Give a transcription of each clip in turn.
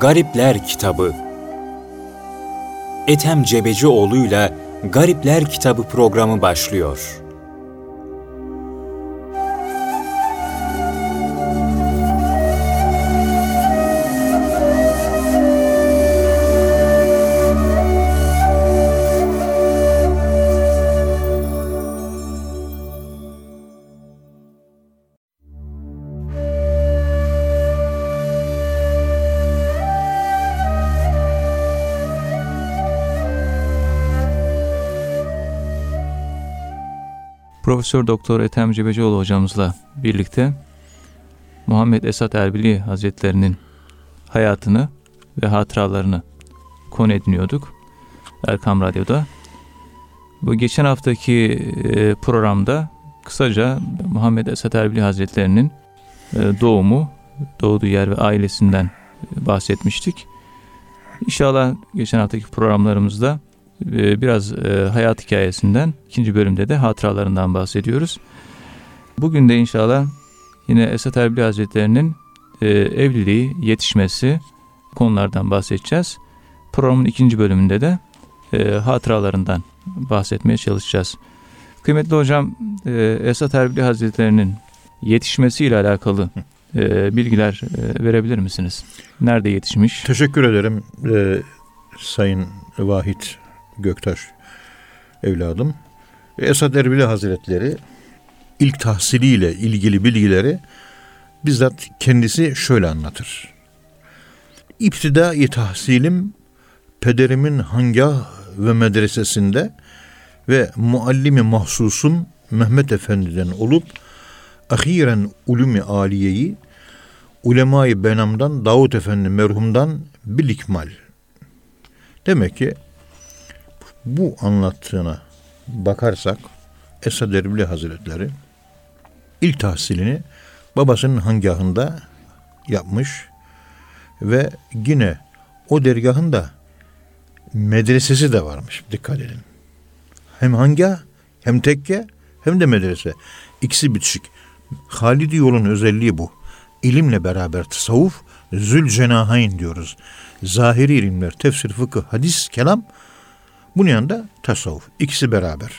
Garipler Kitabı Ethem Cebecioğlu'yla Garipler Kitabı programı başlıyor. Profesör Doktor Ethem Cebecioğlu hocamızla birlikte Muhammed Esat Erbili Hazretlerinin hayatını ve hatıralarını konu ediniyorduk Erkam Radyo'da. Bu geçen haftaki e, programda kısaca Muhammed Esat Erbili Hazretlerinin e, doğumu, doğduğu yer ve ailesinden bahsetmiştik. İnşallah geçen haftaki programlarımızda biraz e, hayat hikayesinden, ikinci bölümde de hatıralarından bahsediyoruz. Bugün de inşallah yine Esat Erbil Hazretleri'nin e, evliliği, yetişmesi konulardan bahsedeceğiz. Programın ikinci bölümünde de e, hatıralarından bahsetmeye çalışacağız. Kıymetli hocam, Esat Erbil Hazretleri'nin yetişmesiyle alakalı bilgiler verebilir misiniz? Nerede yetişmiş? Teşekkür ederim Sayın Vahit Göktaş evladım. Esad Erbili Hazretleri ilk tahsiliyle ilgili bilgileri bizzat kendisi şöyle anlatır. İptidai tahsilim pederimin hangah ve medresesinde ve muallimi mahsusum Mehmet Efendi'den olup ahiren ulumi aliyeyi ulemayı benamdan Davut Efendi merhumdan bilikmal. Demek ki bu anlattığına bakarsak Esad Erbili Hazretleri ilk tahsilini babasının hangahında yapmış ve yine o dergahında medresesi de varmış. Dikkat edin. Hem hangah hem tekke hem de medrese. İkisi bitişik. Halidi yolun özelliği bu. İlimle beraber tasavvuf, zül cenahayn diyoruz. Zahiri ilimler, tefsir, fıkıh, hadis, kelam bunun yanında tasavvuf. İkisi beraber.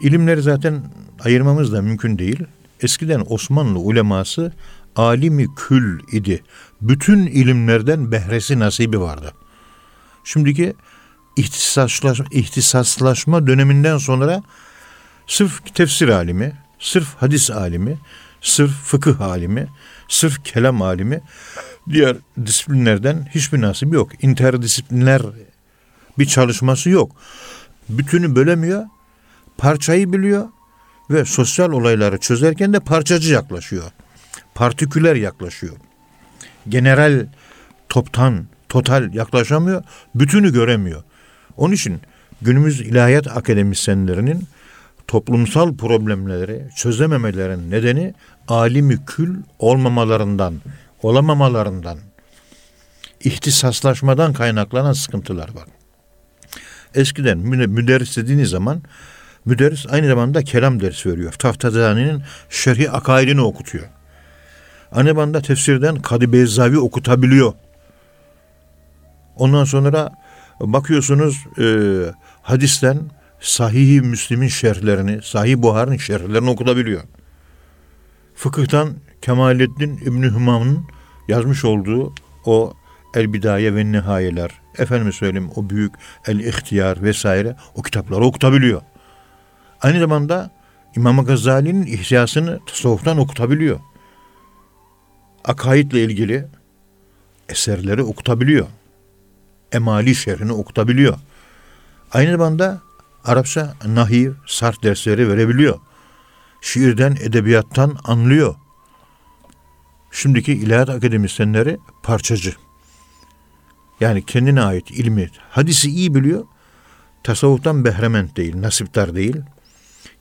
İlimleri zaten ayırmamız da mümkün değil. Eskiden Osmanlı uleması alimi kül idi. Bütün ilimlerden behresi nasibi vardı. Şimdiki ihtisaslaşma, ihtisaslaşma döneminden sonra sırf tefsir alimi, sırf hadis alimi, sırf fıkıh alimi, sırf kelam alimi, diğer disiplinlerden hiçbir nasibi yok. İnterdisipliner bir çalışması yok. Bütünü bölemiyor, parçayı biliyor ve sosyal olayları çözerken de parçacı yaklaşıyor. Partiküler yaklaşıyor. General toptan, total yaklaşamıyor, bütünü göremiyor. Onun için günümüz ilahiyat akademisyenlerinin toplumsal problemleri çözememelerinin nedeni alimi kül olmamalarından, olamamalarından, ihtisaslaşmadan kaynaklanan sıkıntılar var. Eskiden müderris dediğiniz zaman müderris aynı zamanda kelam dersi veriyor. Taftazani'nin şerhi akaidini okutuyor. Aynı zamanda tefsirden Kadı Beyzavi okutabiliyor. Ondan sonra bakıyorsunuz e, hadisten Sahih-i Müslim'in şerhlerini, Sahih Buhar'ın şerhlerini okutabiliyor. Fıkıhtan Kemalettin İbni Hümam'ın yazmış olduğu o El Bidaye ve Nihayeler, efendim söyleyeyim o büyük El İhtiyar vesaire o kitapları okutabiliyor. Aynı zamanda İmam Gazali'nin ihyasını tasavvuftan okutabiliyor. Akaidle ilgili eserleri okutabiliyor. Emali şerhini okutabiliyor. Aynı zamanda Arapça nahiv, sarf dersleri verebiliyor. Şiirden, edebiyattan anlıyor. Şimdiki ilahiyat akademisyenleri parçacı. Yani kendine ait ilmi, hadisi iyi biliyor. Tasavvuftan behrement değil, nasiptar değil.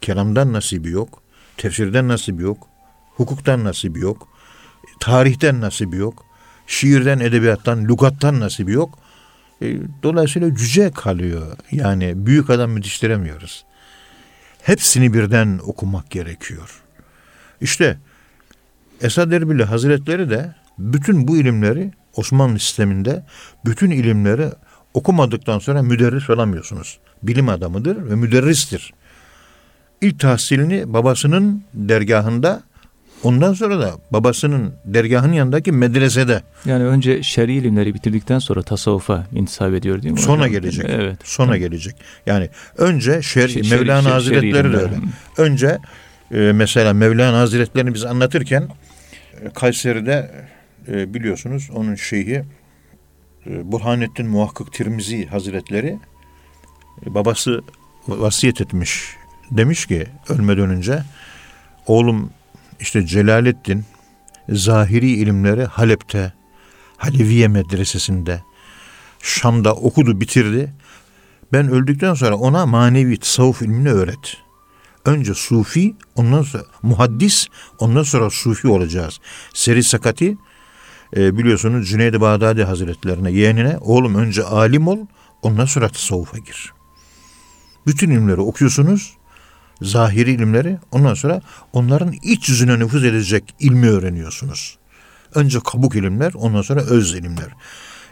Kelamdan nasibi yok. Tefsirden nasibi yok. Hukuktan nasibi yok. Tarihten nasibi yok. Şiirden, edebiyattan, lügattan nasibi yok. E, dolayısıyla cüce kalıyor. Yani büyük adam yetiştiremiyoruz. Hepsini birden okumak gerekiyor. İşte Esad Erbili Hazretleri de bütün bu ilimleri Osmanlı sisteminde bütün ilimleri okumadıktan sonra müderris olamıyorsunuz. Bilim adamıdır ve müderristir. İlk tahsilini babasının dergahında Ondan sonra da babasının dergahın yanındaki medresede. Yani önce şer'i ilimleri bitirdikten sonra tasavvufa intisap ediyor değil mi? Sonra hocam? gelecek. Evet. Sonra evet. gelecek. Yani önce şer'i şer, Mevlana şer, Hazretleri şer, de öyle. Önce e, mesela Mevlana Hazretlerini biz anlatırken e, Kayseri'de ee, biliyorsunuz onun şeyhi e, Burhanettin Muhakkık Tirmizi Hazretleri e, babası vasiyet etmiş. Demiş ki ölmeden önce oğlum işte Celaleddin zahiri ilimleri Halep'te Haleviye medresesinde Şam'da okudu bitirdi. Ben öldükten sonra ona manevi tasavvuf ilmini öğret. Önce sufi, ondan sonra muhaddis, ondan sonra sufi olacağız. Seri Sakati e, biliyorsunuz Cüneyd-i Bağdadi Hazretlerine yeğenine oğlum önce alim ol ondan sonra tasavvufa gir. Bütün ilimleri okuyorsunuz zahiri ilimleri ondan sonra onların iç yüzüne nüfuz edecek ilmi öğreniyorsunuz. Önce kabuk ilimler ondan sonra öz ilimler.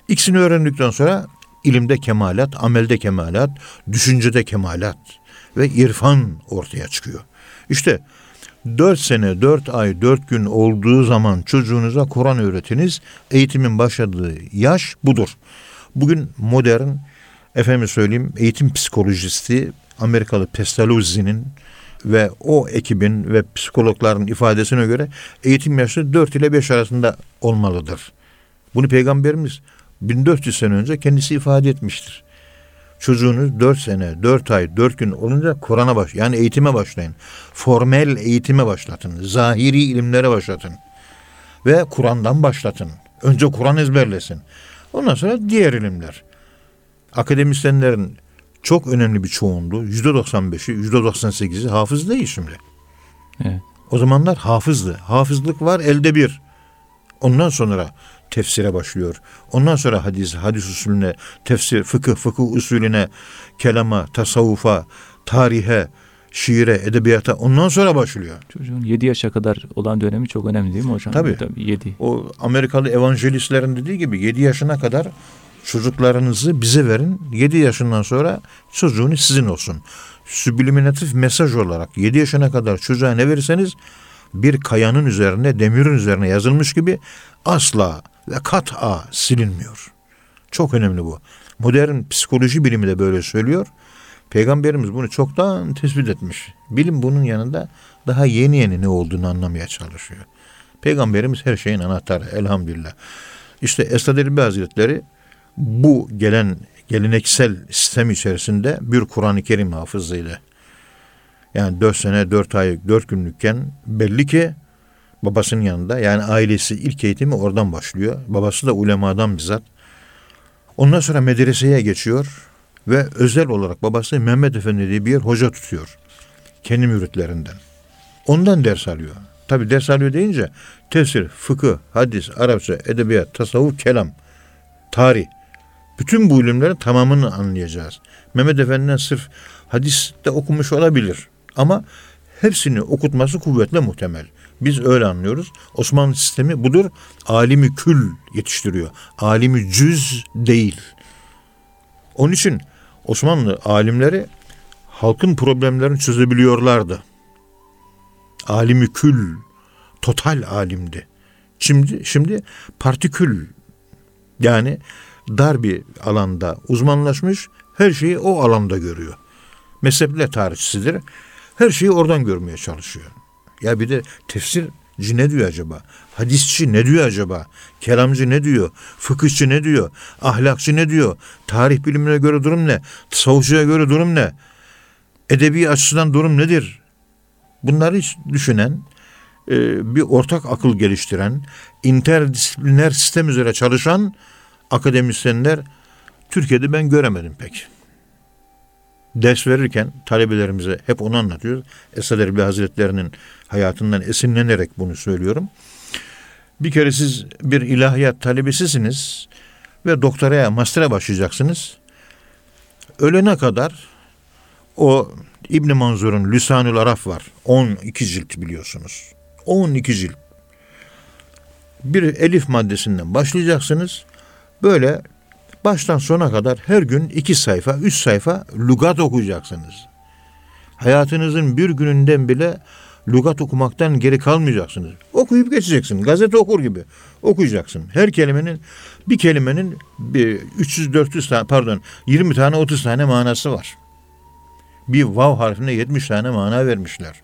İkisini öğrendikten sonra ilimde kemalat, amelde kemalat, düşüncede kemalat ve irfan ortaya çıkıyor. İşte 4 sene, 4 ay, 4 gün olduğu zaman çocuğunuza Kur'an öğretiniz. Eğitimin başladığı yaş budur. Bugün modern, efendim söyleyeyim, eğitim psikolojisti Amerikalı Pestalozzi'nin ve o ekibin ve psikologların ifadesine göre eğitim yaşı 4 ile 5 arasında olmalıdır. Bunu peygamberimiz 1400 sene önce kendisi ifade etmiştir çocuğunuz 4 sene, 4 ay, 4 gün olunca Kur'an'a baş, yani eğitime başlayın. Formel eğitime başlatın. Zahiri ilimlere başlatın. Ve Kur'an'dan başlatın. Önce Kur'an ezberlesin. Ondan sonra diğer ilimler. Akademisyenlerin çok önemli bir çoğunluğu, %95'i, %98'i hafız değil şimdi. Evet. O zamanlar hafızdı. Hafızlık var elde bir. Ondan sonra tefsire başlıyor. Ondan sonra hadis, hadis usulüne, tefsir, fıkıh, fıkıh usulüne, kelama, tasavvufa, tarihe, şiire, edebiyata ondan sonra başlıyor. Çocuğun 7 yaşa kadar olan dönemi çok önemli değil mi hocam? Tabii. Tabii 7. O Amerikalı evangelistlerin dediği gibi 7 yaşına kadar çocuklarınızı bize verin. 7 yaşından sonra çocuğunuz sizin olsun. Sübliminatif mesaj olarak 7 yaşına kadar çocuğa ne verirseniz bir kayanın üzerine, demirin üzerine yazılmış gibi asla ve kat'a silinmiyor. Çok önemli bu. Modern psikoloji bilimi de böyle söylüyor. Peygamberimiz bunu çoktan tespit etmiş. Bilim bunun yanında daha yeni yeni ne olduğunu anlamaya çalışıyor. Peygamberimiz her şeyin anahtarı elhamdülillah. İşte Esad Elbi Hazretleri bu gelen geleneksel sistem içerisinde bir Kur'an-ı Kerim hafızıyla yani dört sene dört ay dört günlükken belli ki babasının yanında. Yani ailesi ilk eğitimi oradan başlıyor. Babası da ulemadan bizzat. Ondan sonra medreseye geçiyor ve özel olarak babası Mehmet Efendi diye bir yer hoca tutuyor. Kendi müritlerinden. Ondan ders alıyor. Tabi ders alıyor deyince tefsir, fıkıh, hadis, Arapça, edebiyat, tasavvuf, kelam, tarih. Bütün bu ilimlerin tamamını anlayacağız. Mehmet Efendi'den sırf hadis de okumuş olabilir ama hepsini okutması kuvvetle muhtemel. Biz öyle anlıyoruz. Osmanlı sistemi budur. Alimi kül yetiştiriyor. Alimi cüz değil. Onun için Osmanlı alimleri halkın problemlerini çözebiliyorlardı. Alimi kül, total alimdi. Şimdi şimdi partikül yani dar bir alanda uzmanlaşmış her şeyi o alanda görüyor. Mezheple tarihçisidir. Her şeyi oradan görmeye çalışıyor. Ya bir de tefsirci ne diyor acaba? Hadisçi ne diyor acaba? Kelamcı ne diyor? Fıkıhçı ne diyor? Ahlakçı ne diyor? Tarih bilimine göre durum ne? Tasavvufçuya göre durum ne? Edebi açısından durum nedir? Bunları hiç düşünen, e, bir ortak akıl geliştiren, interdisipliner sistem üzere çalışan akademisyenler Türkiye'de ben göremedim pek ders verirken talebelerimize hep onu anlatıyoruz. Esad Erbil Hazretlerinin hayatından esinlenerek bunu söylüyorum. Bir kere siz bir ilahiyat talebesisiniz ve doktoraya, master'a başlayacaksınız. Ölene kadar o İbn Manzur'un Lüsanül Araf var. 12 cilt biliyorsunuz. 12 cilt. Bir elif maddesinden başlayacaksınız. Böyle baştan sona kadar her gün iki sayfa, üç sayfa lugat okuyacaksınız. Hayatınızın bir gününden bile lugat okumaktan geri kalmayacaksınız. Okuyup geçeceksin. Gazete okur gibi okuyacaksın. Her kelimenin bir kelimenin bir 300-400 tane pardon 20 tane 30 tane manası var. Bir vav harfine 70 tane mana vermişler.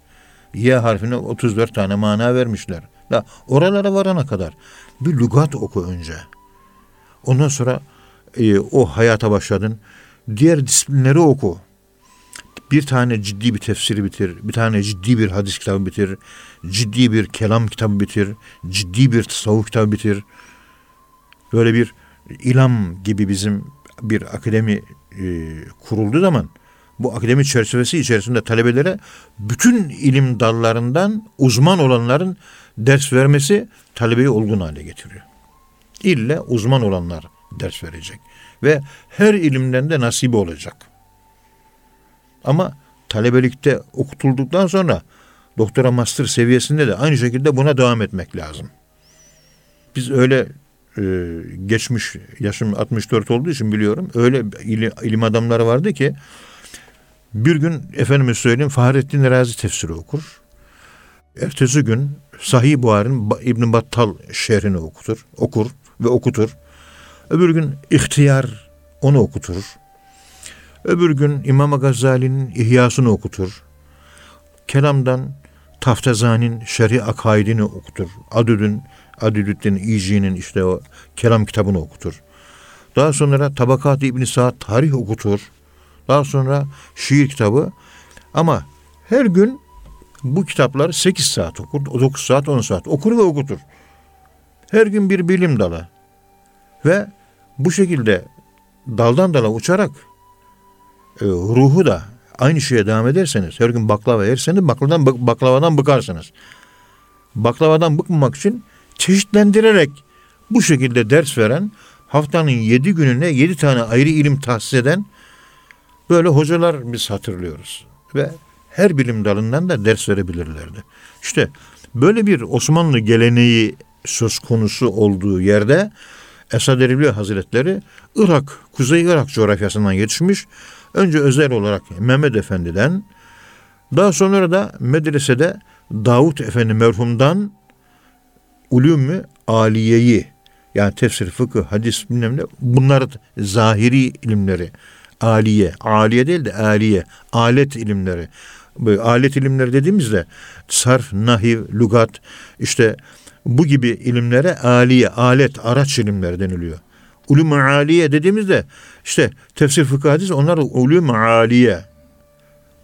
Y harfine 34 tane mana vermişler. Da oralara varana kadar bir lügat oku önce. Ondan sonra e, o hayata başladın. Diğer disiplinleri oku. Bir tane ciddi bir tefsiri bitir. Bir tane ciddi bir hadis kitabı bitir. Ciddi bir kelam kitabı bitir. Ciddi bir tasavvuf kitabı bitir. Böyle bir ilam gibi bizim bir akademi e, kurulduğu zaman bu akademi çerçevesi içerisinde talebelere bütün ilim dallarından uzman olanların ders vermesi talebeyi olgun hale getiriyor. İlle uzman olanlar ders verecek ve her ilimden de nasibi olacak. Ama talebelikte okutulduktan sonra doktora master seviyesinde de aynı şekilde buna devam etmek lazım. Biz öyle e, geçmiş yaşım 64 olduğu için biliyorum. Öyle ilim, ilim adamları vardı ki bir gün efendime söyleyeyim Fahrettin Razi tefsiri okur. Ertesi gün Sahih Buhari'nin İbn Battal şerhini okutur, okur ve okutur. Öbür gün İhtiyar onu okutur. Öbür gün İmam Gazali'nin İhyasını okutur. Kelamdan Taftazani'nin Şerhi Akaidini okutur. Adüd'ün, Adüdüddin İci'nin işte o kelam kitabını okutur. Daha sonra Tabakat-ı İbn Saad tarih okutur. Daha sonra şiir kitabı. Ama her gün bu kitapları 8 saat okur, 9 saat, 10 saat okur ve okutur. Her gün bir bilim dalı. Ve bu şekilde daldan dala uçarak e, ruhu da aynı şeye devam ederseniz, her gün baklava yerseniz baklavadan, baklavadan bıkarsınız. Baklavadan bıkmamak için çeşitlendirerek bu şekilde ders veren, haftanın yedi gününe yedi tane ayrı ilim tahsis eden böyle hocalar biz hatırlıyoruz. Ve her bilim dalından da ders verebilirlerdi. İşte böyle bir Osmanlı geleneği söz konusu olduğu yerde Esad Erbil Hazretleri Irak, Kuzey Irak coğrafyasından yetişmiş. Önce özel olarak Mehmet Efendi'den, daha sonra da medresede Davut Efendi merhumdan ulûm-ü aliyeyi yani tefsir, fıkıh, hadis bilmem ne bunlar zahiri ilimleri aliye, aliye değil de aliye, alet ilimleri. Böyle alet ilimleri dediğimizde sarf, nahiv, lugat işte bu gibi ilimlere aliye, alet, araç ilimleri deniliyor. Ulum-u aliye dediğimizde işte tefsir fıkıh hadis onlar ulum-u aliye.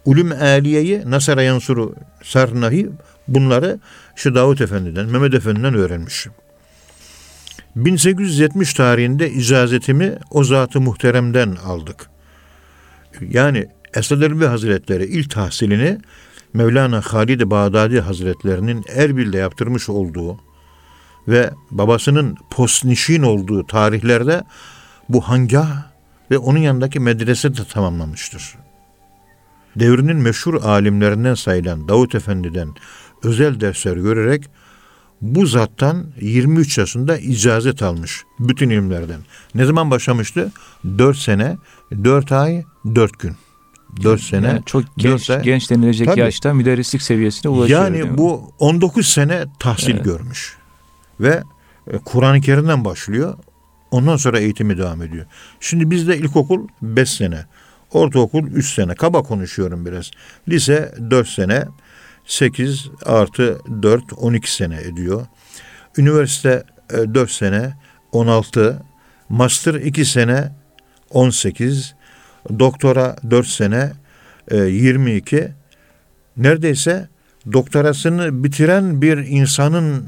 Ulum aliyeyi Nasara Yansuru Sar Nahi bunları işte Davut Efendi'den, Mehmet Efendi'den öğrenmişim. 1870 tarihinde icazetimi o zatı muhteremden aldık. Yani Esad Erbil Hazretleri ilk tahsilini Mevlana Halid Bağdadi Hazretlerinin Erbil'de yaptırmış olduğu ve babasının postnişin olduğu tarihlerde bu hangah ve onun yanındaki medrese de tamamlamıştır. Devrinin meşhur alimlerinden sayılan Davut Efendi'den özel dersler görerek bu zattan 23 yaşında icazet almış bütün ilimlerden. Ne zaman başlamıştı? 4 sene, 4 ay, 4 gün. 4 sene. Yani çok genç, ay. genç denilecek Tabii. yaşta müderrislik seviyesine ulaşıyor. Yani bu 19 sene tahsil evet. görmüş. Ve e, Kur'an-ı Kerim'den başlıyor. Ondan sonra eğitimi devam ediyor. Şimdi bizde ilkokul 5 sene. Ortaokul 3 sene. Kaba konuşuyorum biraz. Lise 4 sene. 8 artı 4 12 sene ediyor. Üniversite 4 e, sene 16. Master 2 sene 18. Doktora 4 sene 22. E, Neredeyse doktorasını bitiren bir insanın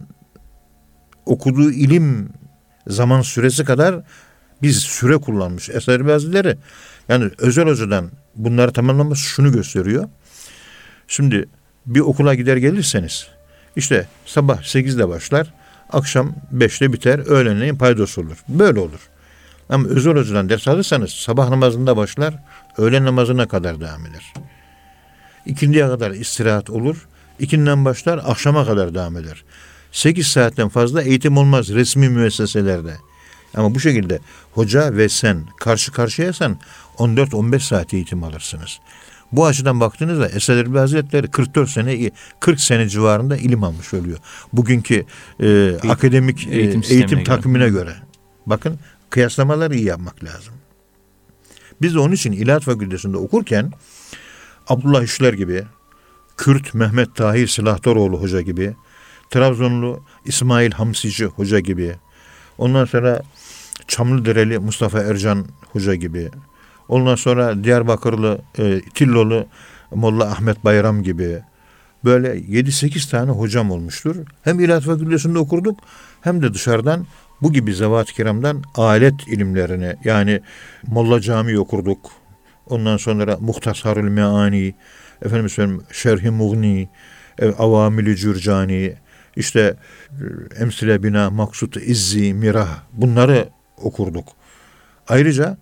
okuduğu ilim zaman süresi kadar biz süre kullanmış eser bazıları. Yani özel hocadan bunları tamamlaması şunu gösteriyor. Şimdi bir okula gider gelirseniz işte sabah 8'de başlar, akşam 5'te biter, öğlenleyin paydos olur. Böyle olur. Ama özel hocadan ders alırsanız sabah namazında başlar, öğlen namazına kadar devam eder. İkindiye kadar istirahat olur, ikinden başlar, akşama kadar devam eder. 8 saatten fazla eğitim olmaz resmi müesseselerde. Ama bu şekilde hoca ve sen karşı karşıyasan 14-15 saat eğitim alırsınız. Bu açıdan baktığınızda Esad Erbil Hazretleri 44 sene 40 sene civarında ilim almış oluyor. Bugünkü e, akademik e, eğitim eğitim, sistemine göre. takvimine göre. Bakın kıyaslamaları iyi yapmak lazım. Biz de onun için İlahiyat Fakültesi'nde okurken Abdullah İşler gibi, Kürt Mehmet Tahir Silahdaroğlu Hoca gibi, Trabzonlu İsmail Hamsici Hoca gibi, ondan sonra Çamlıdereli Mustafa Ercan Hoca gibi, ondan sonra Diyarbakırlı e, Tillolu Molla Ahmet Bayram gibi böyle 7-8 tane hocam olmuştur. Hem İlahiyat Fakültesi'nde okurduk hem de dışarıdan bu gibi zevat-ı kiramdan alet ilimlerini yani Molla Camii okurduk. Ondan sonra Muhtasarül Meani, efendim söyleyeyim Şerh-i Mughni, e, Avamil-i Cürcani, işte e, Emsile Bina, Maksut İzzi, Mirah bunları okurduk. Ayrıca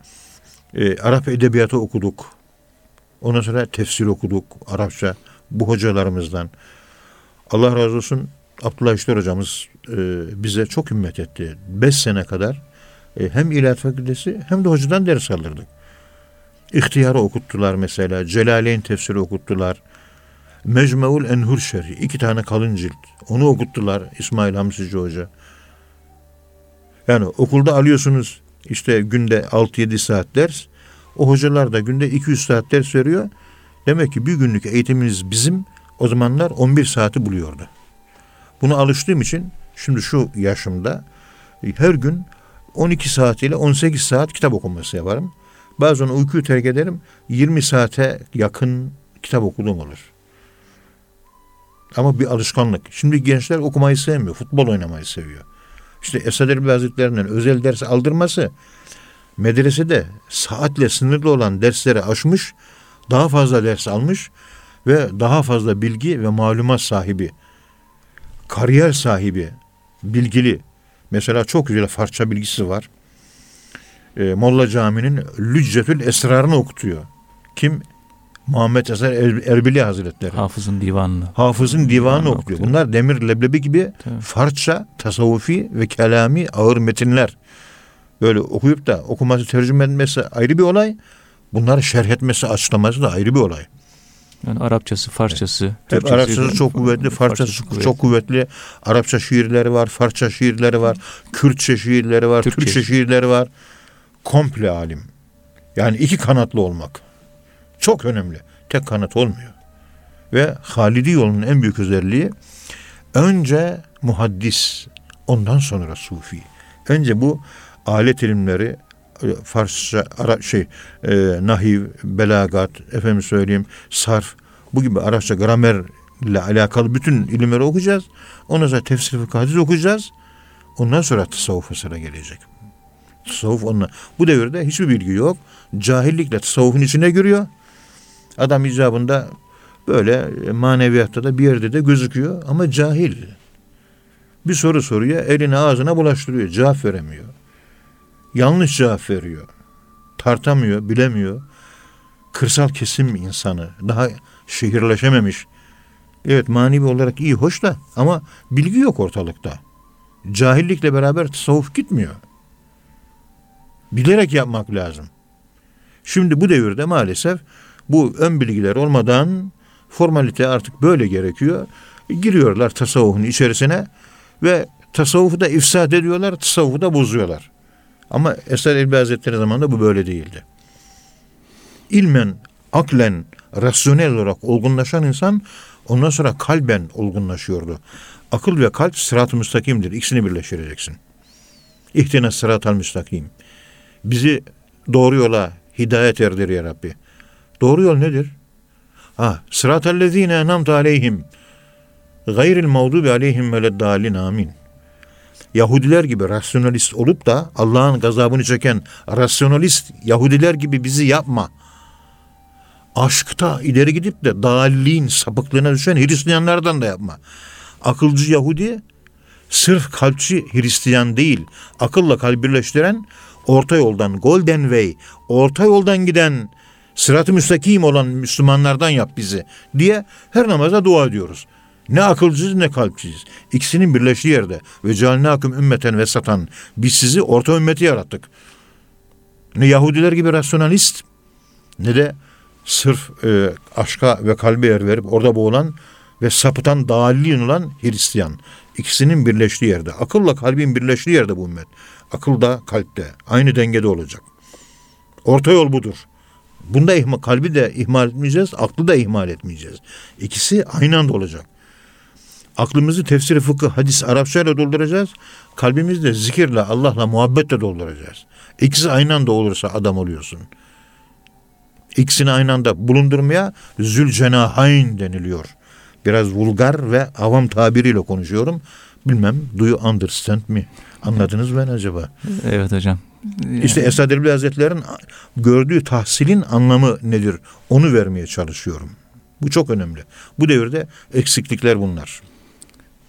e, Arap edebiyatı okuduk. Ondan sonra tefsir okuduk Arapça bu hocalarımızdan. Allah razı olsun Abdullah İşler hocamız e, bize çok himmet etti. Beş sene kadar e, hem İlahiyat Fakültesi hem de hocadan ders alırdık. İhtiyarı okuttular mesela. Celaleyn tefsiri okuttular. Mecmuul Enhur Şerhi. iki tane kalın cilt. Onu okuttular İsmail Hamsici Hoca. Yani okulda alıyorsunuz işte günde 6-7 saat ders. O hocalar da günde 200 saat ders veriyor. Demek ki bir günlük eğitiminiz bizim o zamanlar 11 saati buluyordu. Buna alıştığım için şimdi şu yaşımda her gün 12 saat ile 18 saat kitap okuması yaparım. Bazen uykuyu terk ederim. 20 saate yakın kitap okuduğum olur. Ama bir alışkanlık. Şimdi gençler okumayı sevmiyor. Futbol oynamayı seviyor. İşte Esad Erbil Hazretleri'nden özel ders aldırması medresede saatle sınırlı olan dersleri aşmış, daha fazla ders almış ve daha fazla bilgi ve malumat sahibi, kariyer sahibi, bilgili. Mesela çok güzel Farsça bilgisi var. Ee, Molla Camii'nin Lüccetül Esrar'ını okutuyor. Kim? Muhammed Eser Er- Erbili Hazretleri. Hafızın divanını. Hafızın divanı Divanı okuyor. okuyor. Bunlar demir leblebi gibi Tabii. Farsça, tasavvufi ve kelami ağır metinler. Böyle okuyup da okuması, tercüme etmesi ayrı bir olay. Bunları şerh etmesi, açıklaması da ayrı bir olay. Yani Arapçası, Farsçası, Hep Türkçesi Arapçası çok kuvvetli, Farsçası kuvvetli. çok kuvvetli. Arapça şiirleri var, Farsça şiirleri var, Kürtçe şiirleri var, Türkçe. Türkçe şiirleri var. Komple alim. Yani iki kanatlı olmak. Çok önemli. Tek kanat olmuyor. Ve Halidi yolunun en büyük özelliği önce muhaddis, ondan sonra sufi. Önce bu alet ilimleri e, Farsça, Ara, şey, e, nahiv, belagat, efendim söyleyeyim, sarf, bu gibi Arapça gramerle alakalı bütün ilimleri okuyacağız. Ondan sonra tefsir hadis okuyacağız. Ondan sonra tasavvufa sıra gelecek. Tasavvuf onunla. Bu devirde hiçbir bilgi yok. Cahillikle tasavvufun içine giriyor. Adam icabında böyle maneviyatta da bir yerde de gözüküyor ama cahil. Bir soru soruyor, elini ağzına bulaştırıyor, cevap veremiyor. Yanlış cevap veriyor. Tartamıyor, bilemiyor. Kırsal kesim insanı, daha şehirleşememiş. Evet manevi olarak iyi, hoş da ama bilgi yok ortalıkta. Cahillikle beraber tasavvuf gitmiyor. Bilerek yapmak lazım. Şimdi bu devirde maalesef bu ön bilgiler olmadan formalite artık böyle gerekiyor. Giriyorlar tasavvufun içerisine ve tasavvufu da ifsad ediyorlar, tasavvufu da bozuyorlar. Ama Esad Elbi Hazretleri zamanında bu böyle değildi. İlmen, aklen, rasyonel olarak olgunlaşan insan ondan sonra kalben olgunlaşıyordu. Akıl ve kalp sırat-ı müstakimdir. İkisini birleştireceksin. İhtine sırat-ı müstakim. Bizi doğru yola hidayet erdir ya Rabbi. Doğru yol nedir? Ha, sırat-ı lezine enamte aleyhim. Gayril mağdubi aleyhim veleddalin amin. Yahudiler gibi rasyonalist olup da Allah'ın gazabını çeken rasyonalist Yahudiler gibi bizi yapma. Aşkta ileri gidip de dalliğin sapıklığına düşen Hristiyanlardan da yapma. Akılcı Yahudi sırf kalpçi Hristiyan değil, akılla kalp birleştiren orta yoldan, golden way, orta yoldan giden sırat-ı müstakim olan Müslümanlardan yap bizi diye her namaza dua ediyoruz. Ne akılcıyız ne kalpçiyiz. İkisinin birleştiği yerde. Ve cealnâküm ümmeten ve satan. Biz sizi orta ümmeti yarattık. Ne Yahudiler gibi rasyonalist ne de sırf e, aşka ve kalbe yer verip orada boğulan ve sapıtan dalin olan Hristiyan. İkisinin birleştiği yerde. Akılla kalbin birleştiği yerde bu ümmet. Akıl da kalpte. Aynı dengede olacak. Orta yol budur. Bunda ihma, kalbi de ihmal etmeyeceğiz, aklı da ihmal etmeyeceğiz. İkisi aynı anda olacak. Aklımızı tefsiri, fıkıh, hadis, Arapça ile dolduracağız. Kalbimizi de zikirle, Allah'la, muhabbetle dolduracağız. İkisi aynı anda olursa adam oluyorsun. İkisini aynı anda bulundurmaya zülcenahayn deniliyor. Biraz vulgar ve avam tabiriyle konuşuyorum. Bilmem, do you understand me? Anladınız ben acaba? Evet hocam. İşte Esad Erbil Hazretleri'nin gördüğü tahsilin anlamı nedir? Onu vermeye çalışıyorum. Bu çok önemli. Bu devirde eksiklikler bunlar.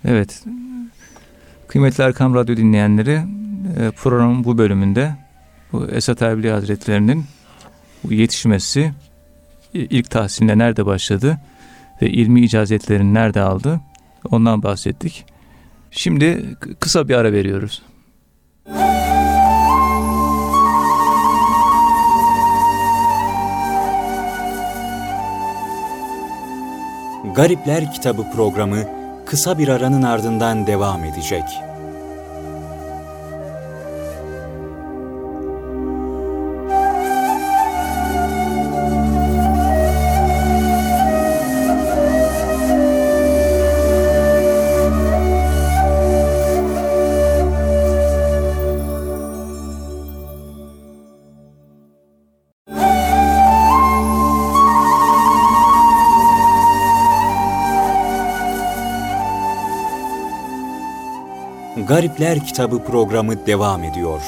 Evet. Kıymetli Erkam Radyo dinleyenleri e, programın bu bölümünde bu Esat Erbili Hazretlerinin yetişmesi ilk tahsiline nerede başladı ve ilmi icazetlerini nerede aldı ondan bahsettik. Şimdi kısa bir ara veriyoruz. Garipler Kitabı programı kısa bir aranın ardından devam edecek. Garipler Kitabı programı devam ediyor.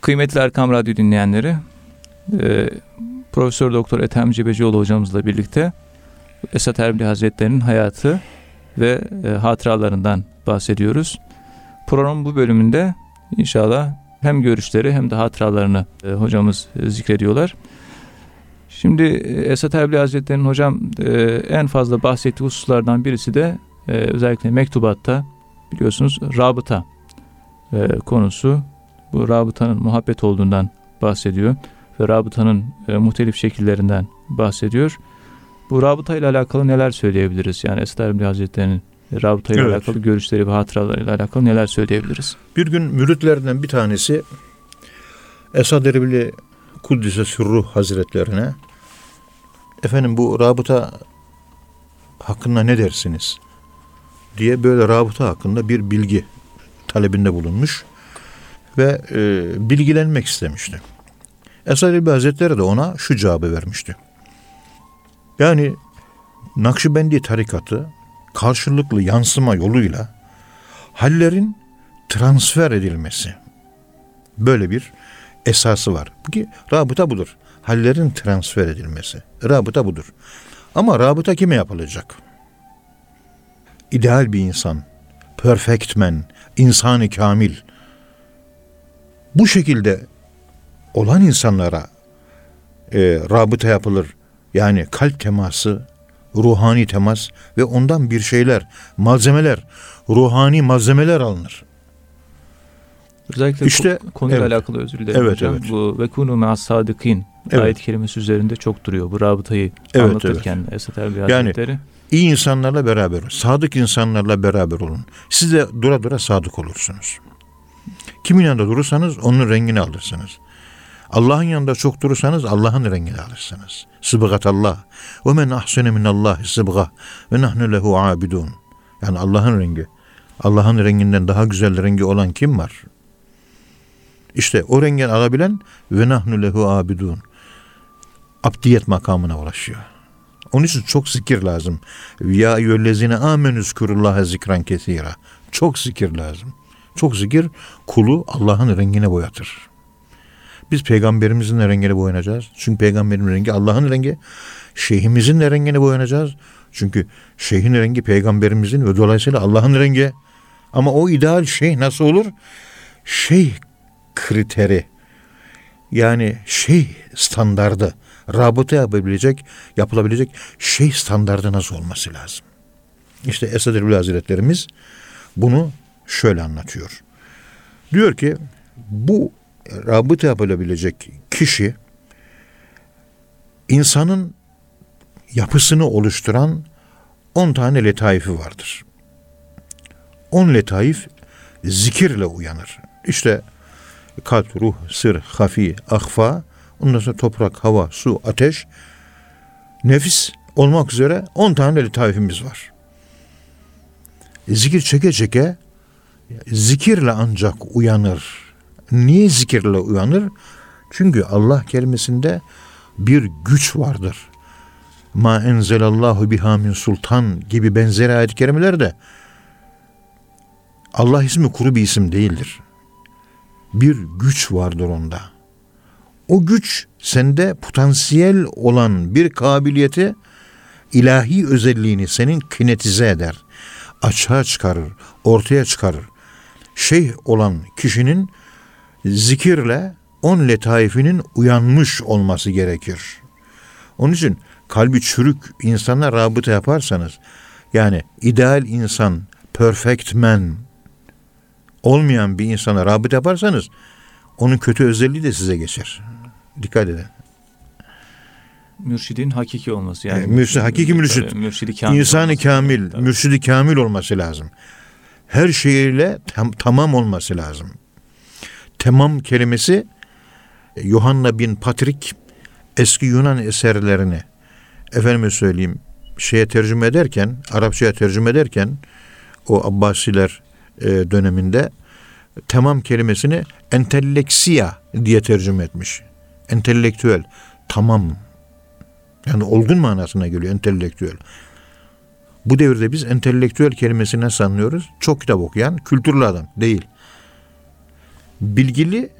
Kıymetli Erkam Radyo dinleyenleri, e, Profesör Doktor Ethem Cebecioğlu hocamızla birlikte Esat Erbil Hazretleri'nin hayatı ve e, hatıralarından bahsediyoruz. Programın bu bölümünde inşallah hem görüşleri hem de hatıralarını e, hocamız e, zikrediyorlar. Şimdi e, Esat Erbil Hazretleri'nin hocam e, en fazla bahsettiği hususlardan birisi de e, özellikle mektubatta biliyorsunuz rabıta e, konusu. Bu rabıtanın muhabbet olduğundan bahsediyor ve rabıtanın e, muhtelif şekillerinden bahsediyor. Bu rabıta ile alakalı neler söyleyebiliriz? Yani Esad Erbil Hazretleri'nin rabıta ile Evet. alakalı görüşleri ve hatıralarıyla alakalı neler söyleyebiliriz? Bir gün müritlerden bir tanesi Esad Erbili Kuddise Sürruh Hazretlerine efendim bu rabıta hakkında ne dersiniz? diye böyle rabıta hakkında bir bilgi talebinde bulunmuş ve e, bilgilenmek istemişti. Esad Erbil Hazretleri de ona şu cevabı vermişti. Yani Nakşibendi tarikatı karşılıklı yansıma yoluyla hallerin transfer edilmesi. Böyle bir esası var. Ki rabıta budur. Hallerin transfer edilmesi. Rabıta budur. Ama rabıta kime yapılacak? İdeal bir insan, perfect man, insanı kamil. Bu şekilde olan insanlara e, rabıta yapılır. Yani kalp teması, ruhani temas ve ondan bir şeyler, malzemeler, ruhani malzemeler alınır. Özellikle İşte, ko- konuyla evet. alakalı özür dilerim Evet, hocam. evet. Bu ve kunu ma'as sadikin Evet. ayet kelimesi üzerinde çok duruyor. Bu rabıtayı Evet, anlatırken Esad Erbil Yani- Hazretleri. İyi insanlarla beraber olun. Sadık insanlarla beraber olun. Siz de dura dura sadık olursunuz. Kimin yanında durursanız onun rengini alırsınız. Allah'ın yanında çok durursanız Allah'ın rengini alırsınız. Sıbgat Allah. Ve men ahsene minallahi sıbga. Ve nahnu lehu abidun. Yani Allah'ın rengi. Allah'ın renginden daha güzel rengi olan kim var? İşte o rengi alabilen ve nahnu lehu abidun. Abdiyet makamına ulaşıyor. Onun için çok zikir lazım. Ya eyyühellezine amenü zkurullaha zikran kesira. Çok zikir lazım. Çok zikir kulu Allah'ın rengine boyatır. Biz peygamberimizin rengine boyanacağız. Çünkü peygamberin rengi Allah'ın rengi. Şeyhimizin rengine boyanacağız. Çünkü şeyhin rengi peygamberimizin ve dolayısıyla Allah'ın rengi. Ama o ideal şeyh nasıl olur? Şeyh kriteri yani şey standardı rabıta yapabilecek, yapılabilecek şey standardı nasıl olması lazım? İşte Esad Erbil Hazretlerimiz bunu şöyle anlatıyor. Diyor ki bu rabıta yapılabilecek kişi insanın yapısını oluşturan 10 tane letaifi vardır. 10 letaif zikirle uyanır. İşte kalp, ruh, sır, hafi, akfa, ondan sonra toprak, hava, su, ateş, nefis olmak üzere 10 tane letaifimiz var. Zikir çeke çeke zikirle ancak uyanır. Niye zikirle uyanır? Çünkü Allah kelimesinde bir güç vardır. Ma enzelallahu biha min sultan gibi benzeri ayet-i kerimelerde Allah ismi kuru bir isim değildir. Bir güç vardır onda. O güç sende potansiyel olan bir kabiliyeti ilahi özelliğini senin kinetize eder. Açığa çıkarır, ortaya çıkarır. Şeyh olan kişinin zikirle on letaifinin uyanmış olması gerekir. Onun için kalbi çürük insana rabıta yaparsanız yani ideal insan, perfect man olmayan bir insana rabıta yaparsanız onun kötü özelliği de size geçer. Dikkat edin. Mürşidin hakiki olması yani. Yani mürşid, hakiki mürşid. Mürşidi kamil. İnsanı kamil, Tabii. mürşidi kamil olması lazım. Her şeyiyle tam, tamam olması lazım. Tamam kelimesi e, Yohanna bin Patrik eski Yunan eserlerini efendime söyleyeyim şeye tercüme ederken, Arapçaya tercüme ederken o Abbasiler e, döneminde tamam kelimesini enteleksiya diye tercüme etmiş. Entelektüel, tamam. Yani olgun manasına geliyor entelektüel. Bu devirde biz entelektüel kelimesini nasıl anlıyoruz? Çok kitap okuyan, kültürlü adam değil. Bilgili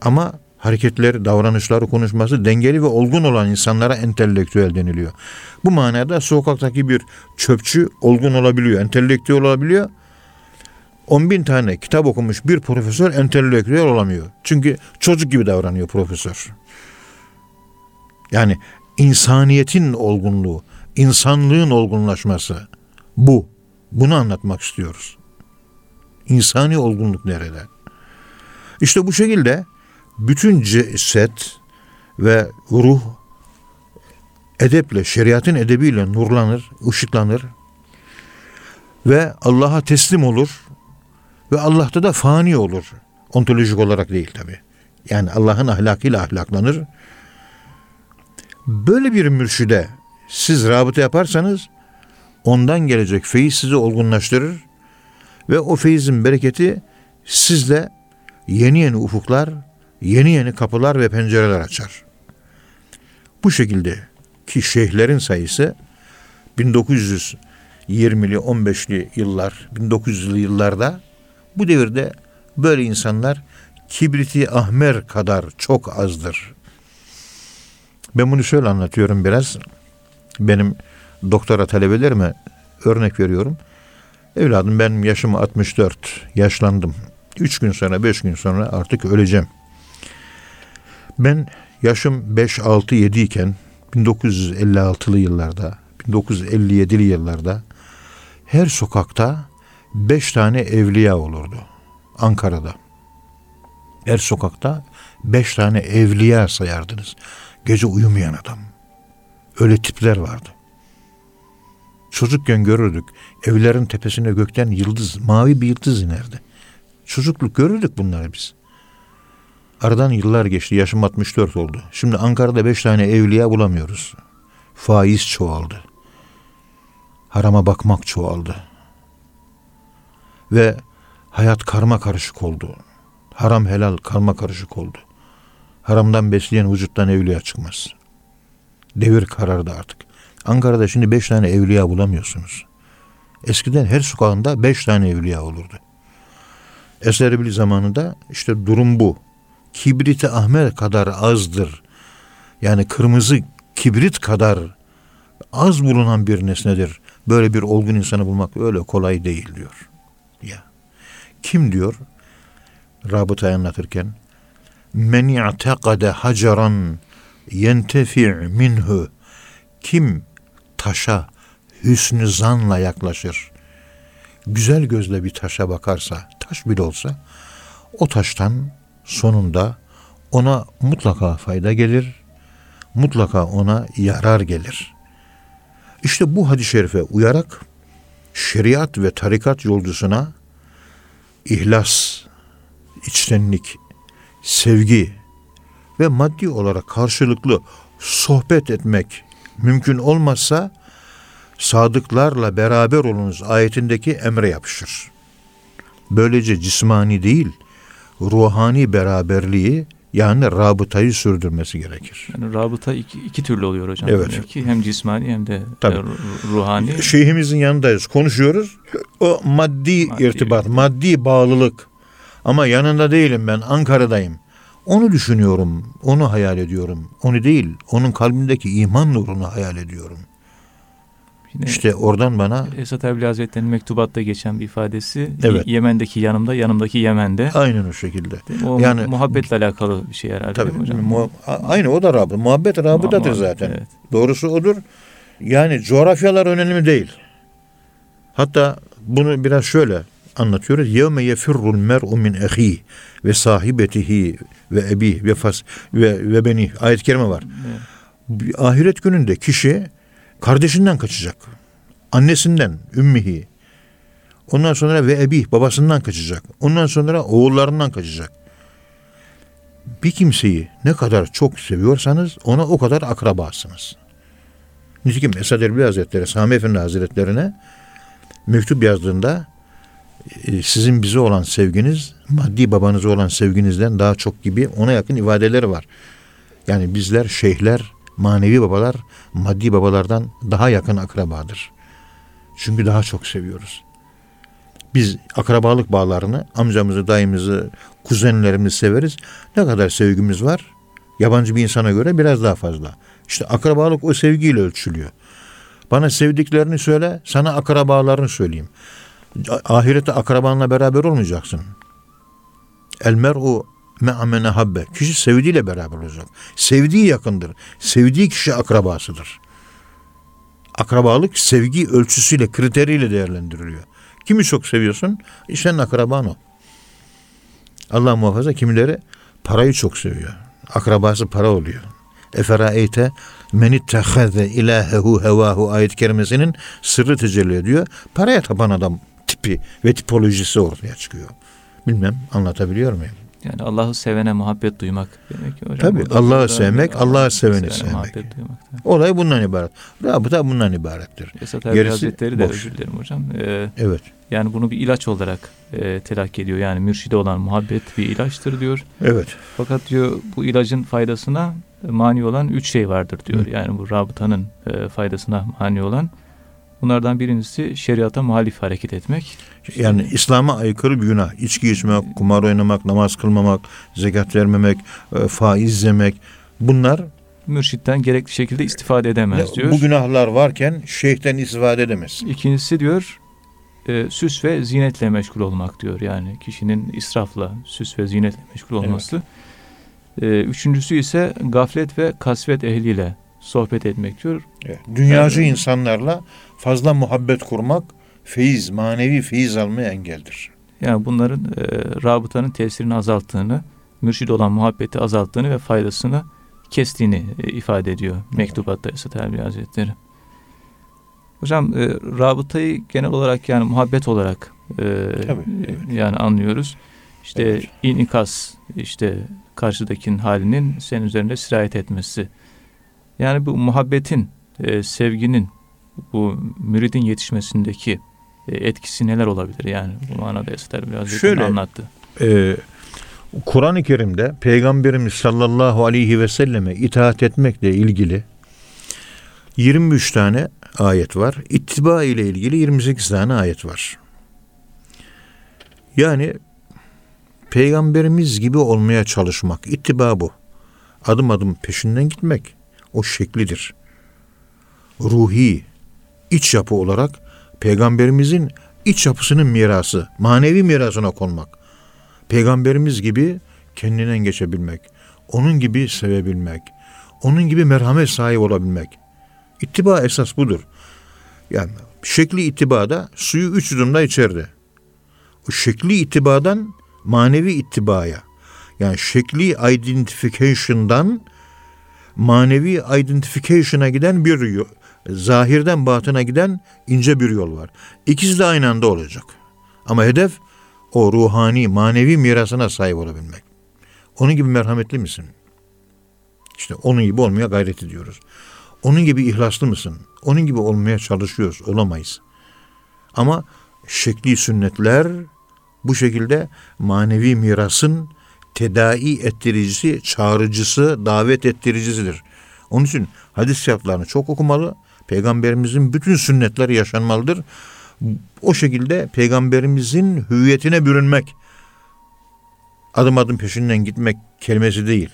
ama hareketleri, davranışları, konuşması dengeli ve olgun olan insanlara entelektüel deniliyor. Bu manada sokaktaki bir çöpçü olgun olabiliyor, entelektüel olabiliyor. 10 bin tane kitap okumuş bir profesör entelektüel olamıyor. Çünkü çocuk gibi davranıyor profesör. Yani insaniyetin olgunluğu, insanlığın olgunlaşması bu. Bunu anlatmak istiyoruz. İnsani olgunluk nerede? İşte bu şekilde bütün ceset ve ruh edeple, şeriatın edebiyle nurlanır, ışıklanır ve Allah'a teslim olur ve Allah'ta da fani olur. Ontolojik olarak değil tabi. Yani Allah'ın ahlakıyla ahlaklanır. Böyle bir mürşide siz rabıta yaparsanız ondan gelecek feyiz sizi olgunlaştırır ve o feyizin bereketi sizde yeni yeni ufuklar, yeni yeni kapılar ve pencereler açar. Bu şekilde ki şeyhlerin sayısı 1920'li 15'li yıllar, 1900'lü yıllarda bu devirde böyle insanlar kibriti ahmer kadar çok azdır. Ben bunu şöyle anlatıyorum biraz. Benim doktora talebelerime örnek veriyorum. Evladım benim yaşım 64, yaşlandım. 3 gün sonra, 5 gün sonra artık öleceğim. Ben yaşım 5, 6, 7 iken 1956'lı yıllarda, 1957'li yıllarda her sokakta 5 tane evliya olurdu. Ankara'da. Her sokakta 5 tane evliya sayardınız. Gece uyumayan adam. Öyle tipler vardı. Çocukken görürdük. Evlerin tepesine gökten yıldız, mavi bir yıldız inerdi. Çocukluk görürdük bunları biz. Aradan yıllar geçti. Yaşım 64 oldu. Şimdi Ankara'da 5 tane evliya bulamıyoruz. Faiz çoğaldı. Harama bakmak çoğaldı. Ve hayat karma karışık oldu. Haram helal karma karışık oldu. Haramdan besleyen vücuttan evliya çıkmaz. Devir karardı artık. Ankara'da şimdi beş tane evliya bulamıyorsunuz. Eskiden her sokağında beş tane evliya olurdu. Eser Erbil zamanında işte durum bu. kibriti ahmer kadar azdır. Yani kırmızı kibrit kadar az bulunan bir nesnedir. Böyle bir olgun insanı bulmak öyle kolay değil diyor. Ya. Kim diyor? Rabıtayı anlatırken men i'tekade hacaran yentefi' minhu kim taşa hüsnü zanla yaklaşır güzel gözle bir taşa bakarsa taş bile olsa o taştan sonunda ona mutlaka fayda gelir mutlaka ona yarar gelir. İşte bu hadis-i şerife uyarak şeriat ve tarikat yolcusuna ihlas, içtenlik, sevgi ve maddi olarak karşılıklı sohbet etmek mümkün olmazsa sadıklarla beraber olunuz ayetindeki emre yapışır. Böylece cismani değil, ruhani beraberliği yani rabıtayı sürdürmesi gerekir. Yani rabıta iki, iki türlü oluyor hocam. Evet. Demek ki hem cismani hem de Tabii. e, ru- ruhani. Şeyhimizin yanındayız, konuşuyoruz. O maddi, Maddi irtibat, irtibat. maddi bağlılık. Ama yanında değilim ben, Ankara'dayım. Onu düşünüyorum, onu hayal ediyorum. Onu değil, onun kalbindeki iman nurunu hayal ediyorum. Yine İşte oradan bana Esat Erbil Hazretleri'nin mektubatta geçen bir ifadesi Evet. Yemen'deki yanımda, yanımdaki Yemen'de. aynen o şekilde. O Yani- muhabbetle alakalı bir şey herhalde Tabii, hocam? mu- a- aynı o da rabıta. Muhabbet Muhabbet, zaten. evet. Doğrusu odur. Yani coğrafyalar önemli değil. Hatta bunu biraz şöyle anlatıyoruz. Yevme yefirrul mer'u min ehi ve sahibetihi ve ebi ve fas ve ve beni ayet-i kerime var. Evet. Ahiret gününde kişi kardeşinden kaçacak. Annesinden, ümmihi. Ondan sonra ve ebi babasından kaçacak. Ondan sonra oğullarından kaçacak. Bir kimseyi ne kadar çok seviyorsanız ona o kadar akrabasınız. Nitekim Esad Erbil Hazretleri, Sami Efendi Hazretlerine mektup yazdığında e, sizin bize olan sevginiz maddi babanıza olan sevginizden daha çok gibi ona yakın ifadeleri var. Yani bizler şeyhler, manevi babalar maddi babalardan daha yakın akrabadır. Çünkü daha çok seviyoruz. Biz akrabalık bağlarını, amcamızı, dayımızı, kuzenlerimizi severiz. Ne kadar sevgimiz var? Yabancı bir insana göre biraz daha fazla. İşte akrabalık o sevgiyle ölçülüyor. Bana sevdiklerini söyle, sana akrabalarını söyleyeyim. Ahirette akrabanla beraber olmayacaksın. El mer'u me'amene habbe. Kişi sevdiğiyle beraber olacak. Sevdiği yakındır. Sevdiği kişi akrabasıdır. Akrabalık sevgi ölçüsüyle, kriteriyle değerlendiriliyor. Kimi çok seviyorsun? E senin akraban o. Allah muhafaza kimileri parayı çok seviyor. Akrabası para oluyor. Eferaeyte men ittehaze ilahehu hevahu ayet kerimesinin sırrı tecelli ediyor. Paraya tapan adam tipi ve tipolojisi ortaya çıkıyor. Bilmem anlatabiliyor muyum? Yani Allah'ı sevene muhabbet duymak demek ki hocam. Tabii, Allah'ı sevmek, Allah'ı Allah'ı seveni sevene sevmek. Muhabbet duymak. Olay bundan ibaret. Rabıta bundan ibarettir. Esat Erbil Gerisi Hazretleri de boş. özür dilerim hocam. Ee, Evet. yani bunu bir ilaç olarak e, telakki ediyor. Yani mürşide olan muhabbet bir ilaçtır diyor. Evet. Fakat diyor bu ilacın faydasına mani olan üç şey vardır diyor. Hı. Yani bu rabıtanın e, faydasına mani olan. Bunlardan birincisi şeriata muhalif hareket etmek. Yani İslam'a aykırı bir günah. İçki içmek, kumar oynamak, namaz kılmamak, zekat vermemek, e, faiz yemek. Bunlar Mürşitten gerekli şekilde istifade edemez diyor. bu günahlar varken şeyhten istifade edemez. İkincisi diyor e, süs ve zinetle meşgul olmak diyor. Yani kişinin israfla, süs ve zinetle meşgul olması. E, üçüncüsü ise gaflet ve kasvet ehliyle sohbet etmek diyor. Evet. Dünyacı Evet. insanlarla fazla muhabbet kurmak feyiz, manevi feyiz almaya engeldir. Yani bunların e, rabıtanın tesirini azalttığını, mürşid olan muhabbeti azalttığını ve faydasını kestiğini e, ifade ediyor mektubatta Esat Erbil Hazretleri. Hocam e, rabıtayı genel olarak yani muhabbet olarak e, Tabii, evet. yani anlıyoruz. İşte Evet. inikas, işte karşıdakinin halinin senin üzerinde sirayet etmesi. Yani bu muhabbetin, e, sevginin, bu müridin yetişmesindeki etkisi neler olabilir? Yani bu manada Erbil Hazretleri Şöyle, anlattı. Ee, Kur'an-ı Kerim'de Peygamberimiz sallallahu aleyhi ve selleme itaat etmekle ilgili 23 tane ayet var. İttiba ile ilgili 28 tane ayet var. Yani Peygamberimiz gibi olmaya çalışmak, ittiba bu. Adım adım peşinden gitmek o şeklidir. Ruhi, iç yapı olarak peygamberimizin iç yapısının mirası, manevi mirasına konmak. Peygamberimiz gibi kendinden geçebilmek, onun gibi sevebilmek, onun gibi merhamet sahibi olabilmek. İttiba esas budur. Yani şekli ittibada suyu üç yudumda içeride. O şekli ittibadan manevi ittibaya yani şekli identification'dan manevi identification'a giden bir zahirden batına giden ince bir yol var. İkisi de aynı anda olacak. Ama hedef o ruhani, manevi mirasına sahip olabilmek. Onun gibi merhametli misin? İşte onun gibi olmaya gayret ediyoruz. Onun gibi ihlaslı mısın? Onun gibi olmaya çalışıyoruz. Olamayız. Ama şekli sünnetler bu şekilde manevi mirasın tedai ettiricisi, çağrıcısı, davet ettiricisidir. Onun için hadis şartlarını çok okumalı. Peygamberimizin bütün sünnetleri yaşanmalıdır. O şekilde peygamberimizin hüviyetine bürünmek, adım adım peşinden gitmek kelimesi değil.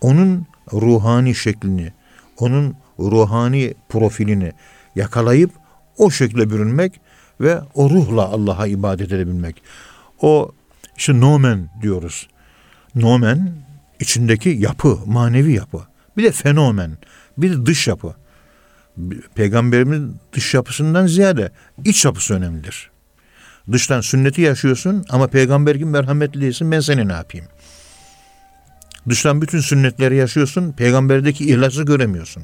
Onun ruhani şeklini, onun ruhani profilini yakalayıp o şekilde bürünmek ve o ruhla Allah'a ibadet edebilmek. O işte nomen diyoruz. Nomen içindeki yapı, manevi yapı. Bir de fenomen, bir de dış yapı. Peygamberimiz dış yapısından ziyade iç yapısı önemlidir. Dıştan sünneti yaşıyorsun ama peygamber gibi merhametli değilsin ben seni ne yapayım? Dıştan bütün sünnetleri yaşıyorsun peygamberdeki ihlası göremiyorsun.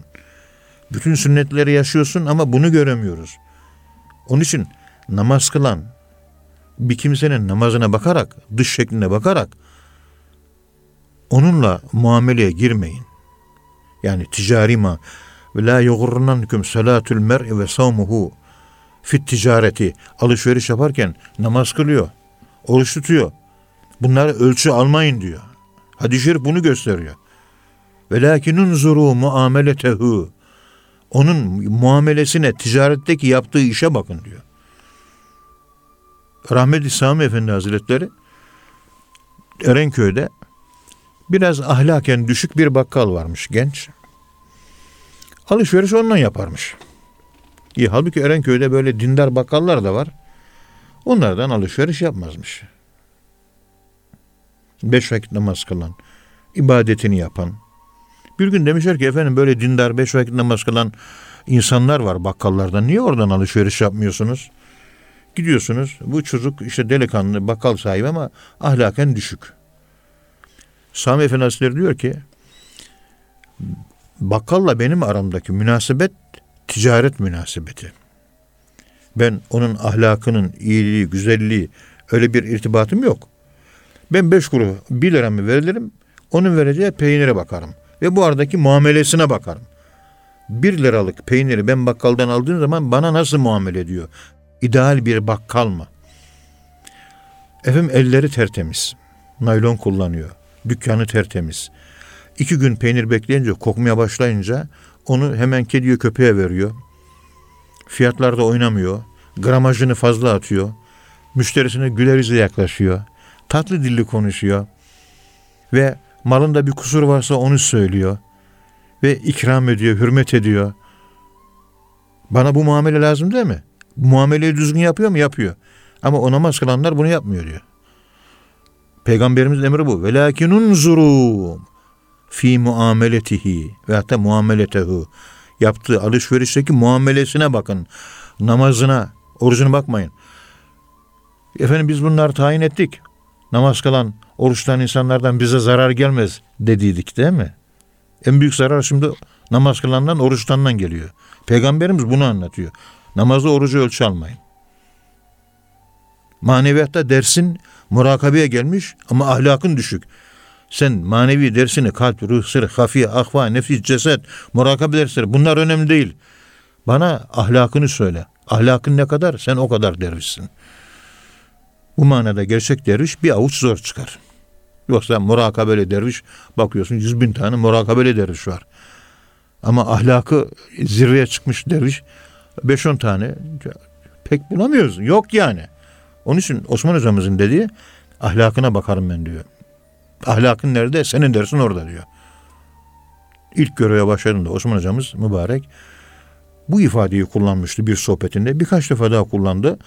Bütün sünnetleri yaşıyorsun ama bunu göremiyoruz. Onun için namaz kılan bir kimsenin namazına bakarak, dış şekline bakarak onunla muameleye girmeyin. Yani ticari ma ve la yugurrunankum salatul mer'i ve savmuhu fit ticareti alışveriş yaparken namaz kılıyor, oruç tutuyor. Bunları ölçü almayın diyor. Hadis-i şerif bunu gösteriyor. Ve lakinun zuru muameletehu onun muamelesine, ticaretteki yaptığı işe bakın diyor. Rahmetli Sami Efendi Hazretleri Erenköy'de biraz ahlaken düşük bir bakkal varmış genç. Alışveriş ondan yaparmış. İyi, halbuki Erenköy'de böyle dindar bakkallar da var. Onlardan alışveriş yapmazmış. Beş vakit namaz kılan, ibadetini yapan. Bir gün demişler ki efendim böyle dindar beş vakit namaz kılan insanlar var bakkallarda. Niye oradan alışveriş yapmıyorsunuz? Gidiyorsunuz bu çocuk işte delikanlı bakkal sahibi ama ahlaken düşük. Sami Efendi Hazretleri diyor ki bakkalla benim aramdaki münasebet ticaret münasebeti. Ben onun ahlakının iyiliği, güzelliği öyle bir irtibatım yok. Ben beş kuru bir liramı veririm, onun vereceği peynire bakarım. Ve bu aradaki muamelesine bakarım. Bir liralık peyniri ben bakkaldan aldığım zaman bana nasıl muamele ediyor? İdeal bir bakkal mı? Efendim elleri tertemiz. Naylon kullanıyor. Dükkanı tertemiz. İki gün peynir bekleyince, kokmaya başlayınca onu hemen kediye köpeğe veriyor. Fiyatlarda oynamıyor. Gramajını fazla atıyor. Müşterisine güler yüzle yaklaşıyor. Tatlı dilli konuşuyor. Ve malında bir kusur varsa onu söylüyor. Ve ikram ediyor, hürmet ediyor. Bana bu muamele lazım değil mi? Bu muameleyi düzgün yapıyor mu? Yapıyor. Ama o namaz kılanlar bunu yapmıyor diyor. Peygamberimiz emri bu. Velakinun zuru fi muameletihi ve hatta muameletehu yaptığı alışverişteki muamelesine bakın. Namazına, orucuna bakmayın. Efendim biz bunları tayin ettik. Namaz kılan, oruçtan insanlardan bize zarar gelmez dediydik değil mi? En büyük zarar şimdi namaz kılandan, oruçtandan geliyor. Peygamberimiz bunu anlatıyor. Namazda orucu ölçü almayın. Maneviyatta dersin murakabeye gelmiş ama ahlakın düşük. Sen manevi dersini kalp, ruh, sır, hafiye, ahva, nefis, ceset, murakabe dersleri bunlar önemli değil. Bana ahlakını söyle. Ahlakın ne kadar? Sen o kadar dervişsin. Bu manada gerçek derviş bir avuç zor çıkar. Yoksa murakabeli derviş bakıyorsun yüz bin tane murakabeli derviş var. Ama ahlakı zirveye çıkmış derviş beş on tane pek bulamıyoruz. Yok yani. Onun için Osman hocamızın dediği Ahlakına bakarım ben diyor. Ahlakın nerede? Senin dersin orada diyor. İlk göreve başladığında Osman hocamız mübarek bu ifadeyi kullanmıştı bir sohbetinde. Birkaç defa daha kullandı.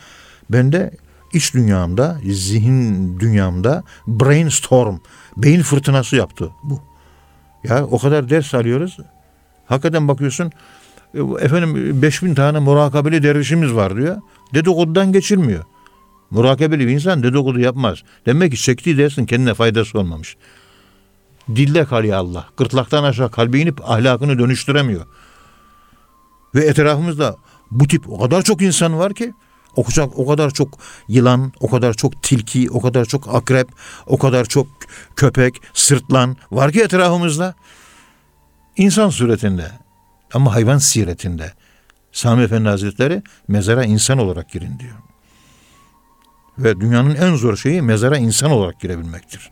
Ben de iç dünyamda, zihin dünyamda brainstorm, beyin fırtınası yaptı bu. Ya o kadar ders alıyoruz. Hakikaten bakıyorsun e, efendim 5000 tane murakabeli dervişimiz var diyor. Dedikodudan geçilmiyor. Murakabeli bir insan dedikodu yapmaz. Demek ki çektiği dersin kendine faydası olmamış. Dille kalıyor Allah. Gırtlaktan aşağı kalbi inip ahlakını dönüştüremiyor. Ve etrafımızda bu tip o kadar çok insan var ki o kadar, o kadar çok yılan, o kadar çok tilki, o kadar çok akrep, o kadar çok köpek, sırtlan var ki etrafımızda. İnsan suretinde ama hayvan siretinde. Sami Efendi Hazretleri mezara insan olarak girin diyor. Ve dünyanın en zor şeyi mezara insan olarak girebilmektir.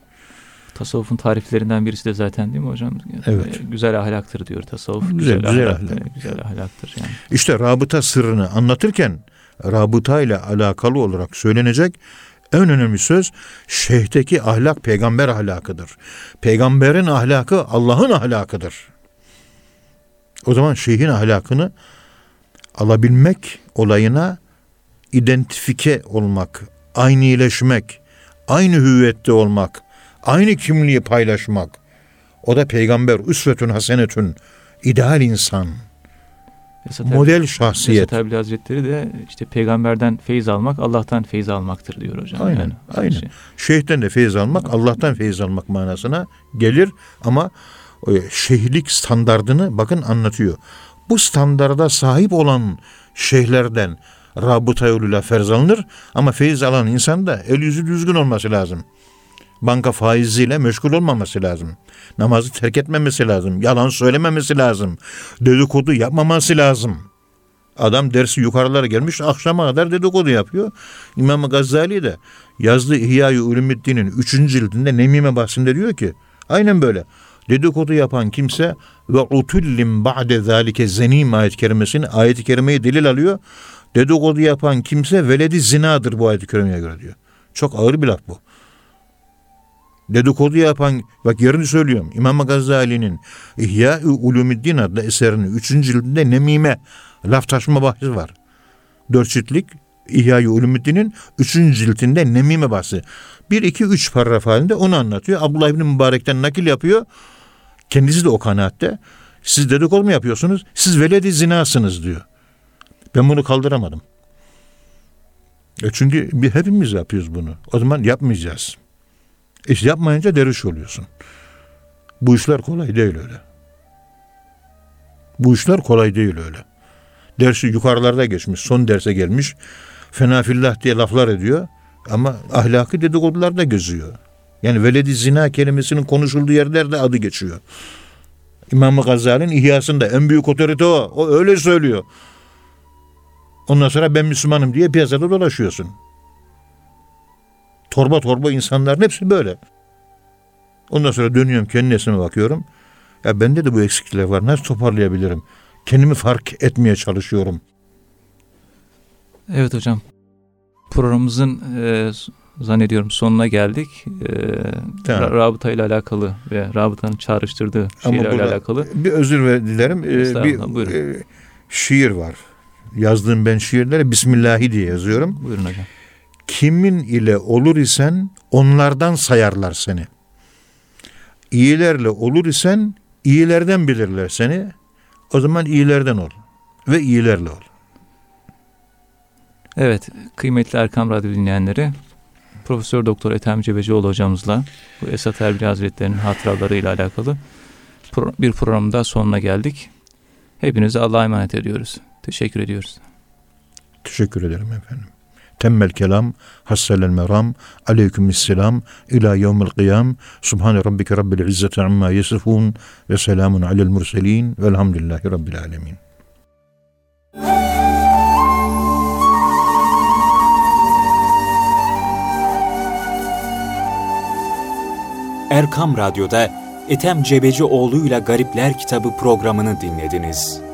Tasavvufun tariflerinden birisi de zaten değil mi hocam? Evet. Güzel ahlaktır diyor tasavvuf. Güzel, güzel ahlak, ahlak. Güzel ahlaktır yani. İşte rabıta sırrını anlatırken rabıta ile alakalı olarak söylenecek en önemli söz şeyhteki ahlak peygamber ahlakıdır. Peygamberin ahlakı Allah'ın ahlakıdır. O zaman şeyhin ahlakını alabilmek olayına identifike olmak, aynileşmek, aynı hüviyette olmak, aynı kimliği paylaşmak. O da peygamber üsvetün hasenetün, ideal insan, Esat model şahsiyet. Esat Erbil Hazretleri de işte peygamberden feyiz almak Allah'tan feyiz almaktır diyor hocam. Aynen, Yani, aynen. Şey. Şeyhten de feyiz almak, Allah'tan feyiz almak manasına gelir ama o şeyhlik standardını bakın anlatıyor. Bu standarda sahip olan şeyhlerden rabıta yoluyla ferz alınır ama feyiz alan insan da el yüzü düzgün olması lazım. Banka faiziyle meşgul olmaması lazım. Namazı terk etmemesi lazım. Yalan söylememesi lazım. Dedikodu yapmaması lazım. Adam dersi yukarılara gelmiş akşama kadar dedikodu yapıyor. İmam Gazali de yazdığı İhya-i Ulumuddin'in 3. cildinde Nemime bahsinde diyor ki aynen böyle. Dedikodu yapan kimse ve utullim ba'de zalike zenim ayet kerimesini ayet-i kerimeyi delil alıyor. Dedikodu yapan kimse veledi zinadır bu ayet-i kerimeye göre diyor. Çok ağır bir laf bu. Dedikodu yapan, bak yerini söylüyorum. İmam Gazali'nin İhya-i Ulumuddin adlı eserinin 3. cildinde nemime, laf taşıma bahsi var. Dört ciltlik İhya-i Ulumuddin'in 3. cildinde nemime bahsi. 1, 2, 3 paragraf halinde onu anlatıyor. Abdullah İbni Mübarek'ten nakil yapıyor. Kendisi de o kanaatte. Siz dedikodu mu yapıyorsunuz? Siz veledi zinasınız diyor. Ben bunu kaldıramadım. E çünkü bir, hepimiz yapıyoruz bunu. O zaman yapmayacağız. İş yapmayınca deriş oluyorsun. Bu işler kolay değil öyle. Bu işler kolay değil öyle. Dersi yukarılarda geçmiş, son derse gelmiş. Fena fillah diye laflar ediyor. Ama ahlakı dedikodularda gözüyor. Yani veledi zina kelimesinin konuşulduğu yerlerde adı geçiyor. İmam Gazali'nin ihyasında en büyük otorite o. O öyle söylüyor. Ondan sonra ben Müslümanım diye piyasada dolaşıyorsun. Torba torba insanların hepsi böyle. Ondan sonra dönüyorum kendi nesime bakıyorum. Ya bende de bu eksiklikler var. Nasıl toparlayabilirim? Kendimi fark etmeye çalışıyorum. Evet hocam. Programımızın e, zannediyorum sonuna geldik. E, Tamam. ra- rabıta ile alakalı ve rabıtanın çağrıştırdığı şeylerle alakalı. Bir özür dilerim. Ee, bir buyurun. e, şiir var. Yazdığım ben şiirlere Bismillahi diye yazıyorum. Buyurun hocam. Kimin ile olur isen onlardan sayarlar seni. İyilerle olur isen iyilerden bilirler seni. O zaman iyilerden ol ve iyilerle ol. Evet, kıymetli Erkam Radyo dinleyenleri, Profesör Doktor Ethem Cebecioğlu hocamızla bu Esat Erbil Hazretleri'nin hatıralarıyla alakalı bir programın daha sonuna geldik. Hepinize Allah'a emanet ediyoruz. Teşekkür ediyoruz. Teşekkür ederim efendim. Temmel kelam, hasselel meram, aleykümselam, ila yevmil kıyam, subhane rabbike rabbil izzeti amma yasifun, ve selamun alel murselin, velhamdülillahi rabbil alemin. Erkam Radyo'da Ethem Cebecioğlu'yla Garipler kitabı programını dinlediniz.